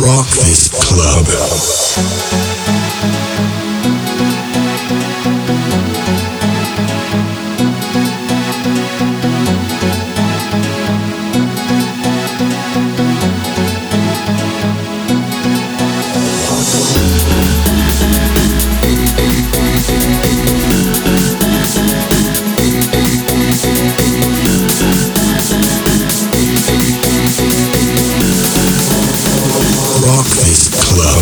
Rock this club.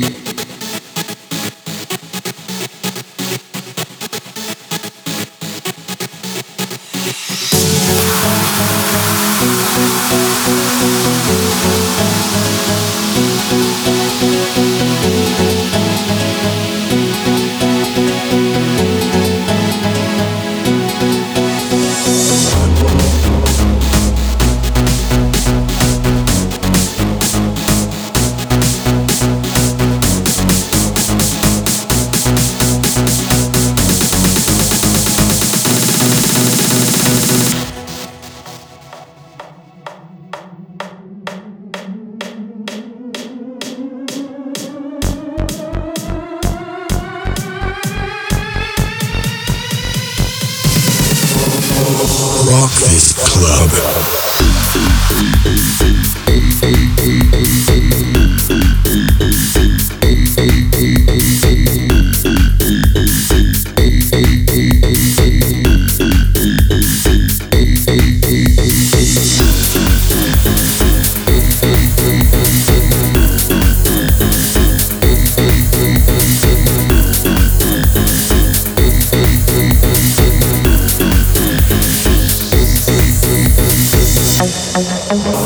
club. Rock this club.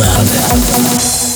around.